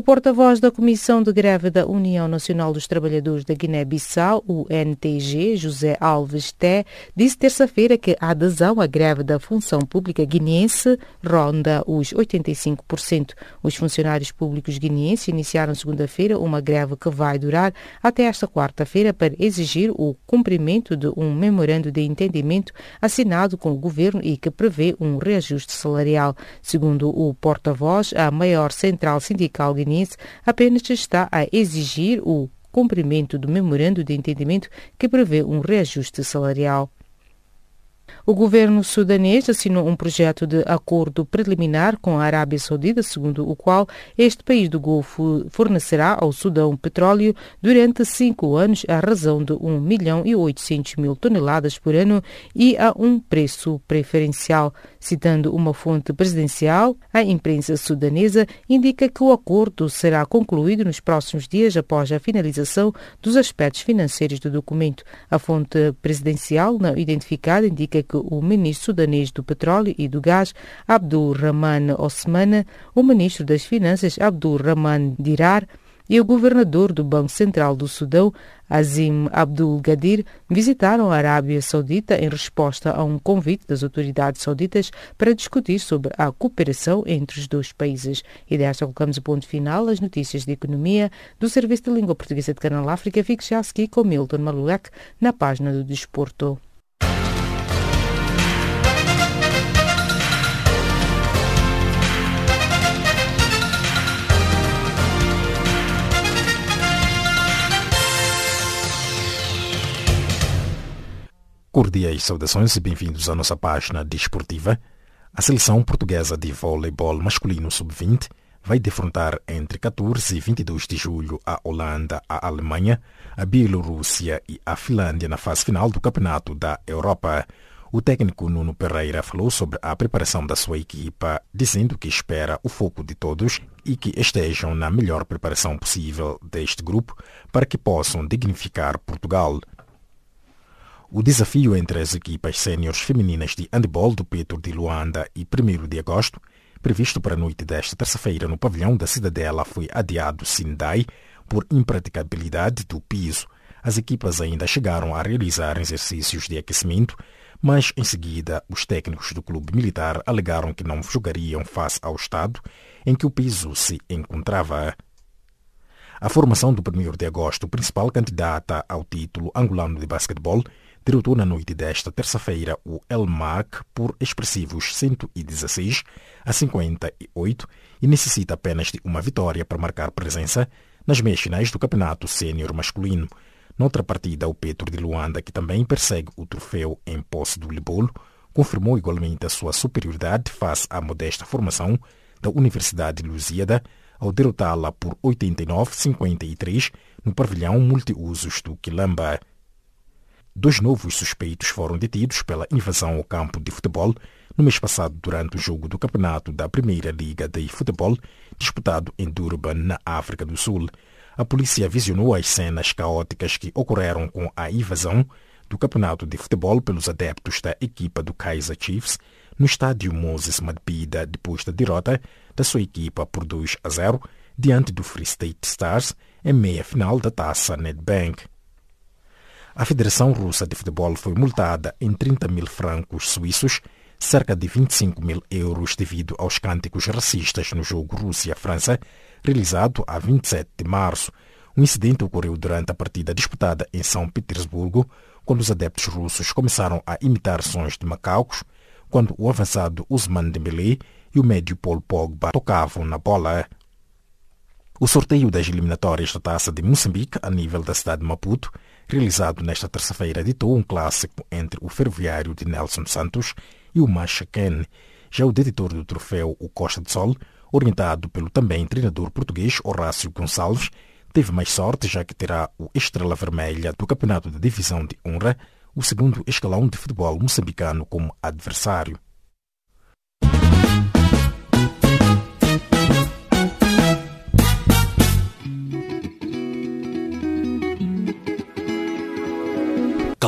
O porta-voz da Comissão de Greve da União Nacional dos Trabalhadores da Guiné-Bissau, o NTG, José Alves Té, disse terça-feira que a adesão à greve da função pública guineense ronda os 85%. Os funcionários públicos guineenses iniciaram segunda-feira uma greve que vai durar até esta quarta-feira para exigir o cumprimento de um memorando de entendimento assinado com o governo e que prevê um reajuste salarial. Segundo o porta-voz, a maior central sindical apenas está a exigir o cumprimento do memorando de entendimento que prevê um reajuste salarial. O governo sudanês assinou um projeto de acordo preliminar com a Arábia Saudita, segundo o qual este país do Golfo fornecerá ao Sudão petróleo durante cinco anos à razão de 1 milhão e 800 mil toneladas por ano e a um preço preferencial. Citando uma fonte presidencial, a imprensa sudanesa indica que o acordo será concluído nos próximos dias após a finalização dos aspectos financeiros do documento. A fonte presidencial não identificada indica que o ministro sudanês do Petróleo e do Gás, Abdul Rahman Osman, o ministro das Finanças, Abdul Rahman Dirar, e o governador do Banco Central do Sudão, Azim Abdul Gadir, visitaram a Arábia Saudita em resposta a um convite das autoridades sauditas para discutir sobre a cooperação entre os dois países. E desta colocamos o ponto final às notícias de economia do Serviço de Língua Portuguesa de Canal África. Fique já a seguir com Milton Malulek na página do Desporto. Cordiais saudações e bem-vindos à nossa página desportiva. A seleção portuguesa de voleibol masculino sub-20 vai defrontar entre 14 e 22 de julho a Holanda, a Alemanha, a Bielorrússia e a Finlândia na fase final do Campeonato da Europa. O técnico Nuno Pereira falou sobre a preparação da sua equipa, dizendo que espera o foco de todos e que estejam na melhor preparação possível deste grupo para que possam dignificar Portugal o desafio entre as equipas séniores femininas de handebol do Petro de Luanda e 1 de agosto, previsto para a noite desta terça-feira no pavilhão da Cidadela, foi adiado Sindai por impraticabilidade do piso. as equipas ainda chegaram a realizar exercícios de aquecimento, mas em seguida os técnicos do clube militar alegaram que não jogariam face ao estado em que o piso se encontrava. A formação do 1 de agosto, principal candidata ao título angolano de basquetebol, derrotou na noite desta terça-feira o El Marc por expressivos 116 a 58 e necessita apenas de uma vitória para marcar presença nas meias finais do campeonato sênior masculino. Noutra partida, o Petro de Luanda, que também persegue o troféu em posse do Libolo, confirmou igualmente a sua superioridade face à modesta formação da Universidade de Lusíada ao derrotá-la por 89-53 no pavilhão multiusos do Quilamba. Dois novos suspeitos foram detidos pela invasão ao campo de futebol no mês passado durante o jogo do campeonato da Primeira Liga de Futebol disputado em Durban, na África do Sul. A polícia visionou as cenas caóticas que ocorreram com a invasão do campeonato de futebol pelos adeptos da equipa do Kaiser Chiefs no estádio Moses Madbida depois da derrota da sua equipa por 2 a 0 diante do Free State Stars em meia-final da taça Nedbank. A Federação Russa de Futebol foi multada em 30 mil francos suíços, cerca de 25 mil euros, devido aos cânticos racistas no jogo Rússia-França, realizado a 27 de março. O incidente ocorreu durante a partida disputada em São Petersburgo, quando os adeptos russos começaram a imitar sons de macacos, quando o avançado Usman Dembélé e o médio Paul Pogba tocavam na bola. O sorteio das eliminatórias da Taça de Moçambique, a nível da cidade de Maputo, realizado nesta terça-feira, ditou um clássico entre o Ferroviário de Nelson Santos e o Machaken. Já o detetor do troféu, o Costa de Sol, orientado pelo também treinador português Horácio Gonçalves, teve mais sorte já que terá o Estrela Vermelha do Campeonato da Divisão de Honra, o segundo escalão de futebol moçambicano como adversário.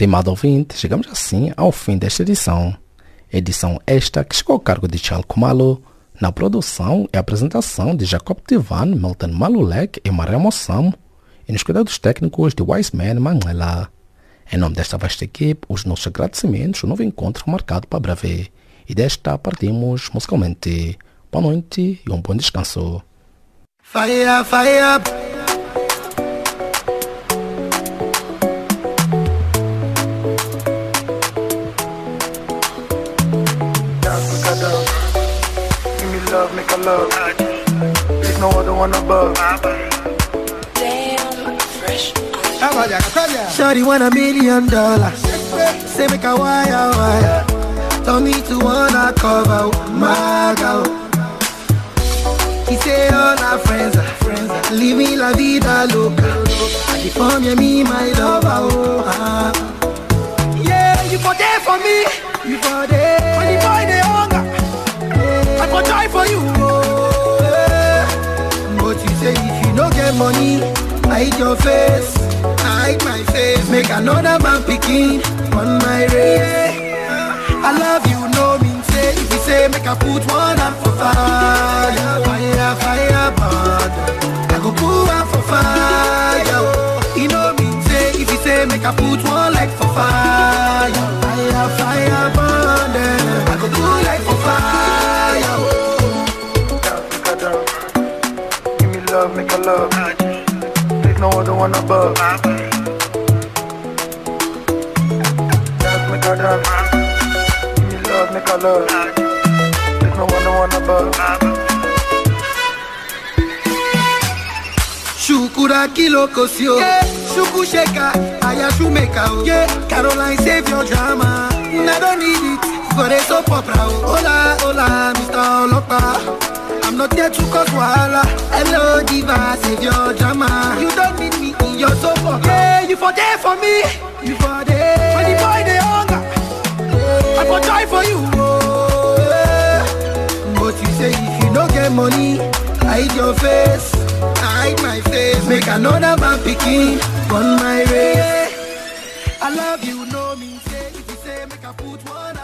Estimado ouvinte, chegamos assim ao fim desta edição. Edição esta que chegou ao cargo de Charles Kumalo, na produção e apresentação de Jacob Tivan, Milton Malulek e Maria Mossam, e nos cuidados técnicos de Wiseman Manela. Em nome desta vasta equipe, os nossos agradecimentos, o novo encontro marcado para breve. E desta partimos musicalmente. Boa noite e um bom descanso. Fire, fire. Love, make a love. There's no other one above. Damn, fresh. Shorty want a million dollars. Say make a wire wire. Tell me to wanna cover my girl. He say all our friends are friends. Are living la vida loca. I deform you, me my lover. Oh, ah. Yeah, you go there for me. You go there. When the boy they hunger, I go die for you. Get money, hide your face. Hide my face. Make another man picking on my race. I love you, no mean say. If you say make I put one up for fire, fire, fire, burn. I go put one for fire. You know mean say. If you say make I put one like for fire, fire, fire, one above. Dance, make a dance. Give me love, make a love. There's no other one above. Shukura kilo kosio yeah. Shuku sheka, aya shumeka oh. yeah. Caroline save your drama I don't need it for a soap opera oh. Hola, hola, Mr. Olopa Not there to cause wahala. Hello, diva, save your drama. You don't need me in your sofa. Yeah, you for there for me. You for there. When the boy they hunger, I for die for you. Oh, yeah. But you say if you don't get money, hide your face. Hide my face. Make another man picking on my way. I love you, no mean say if you say make I put one.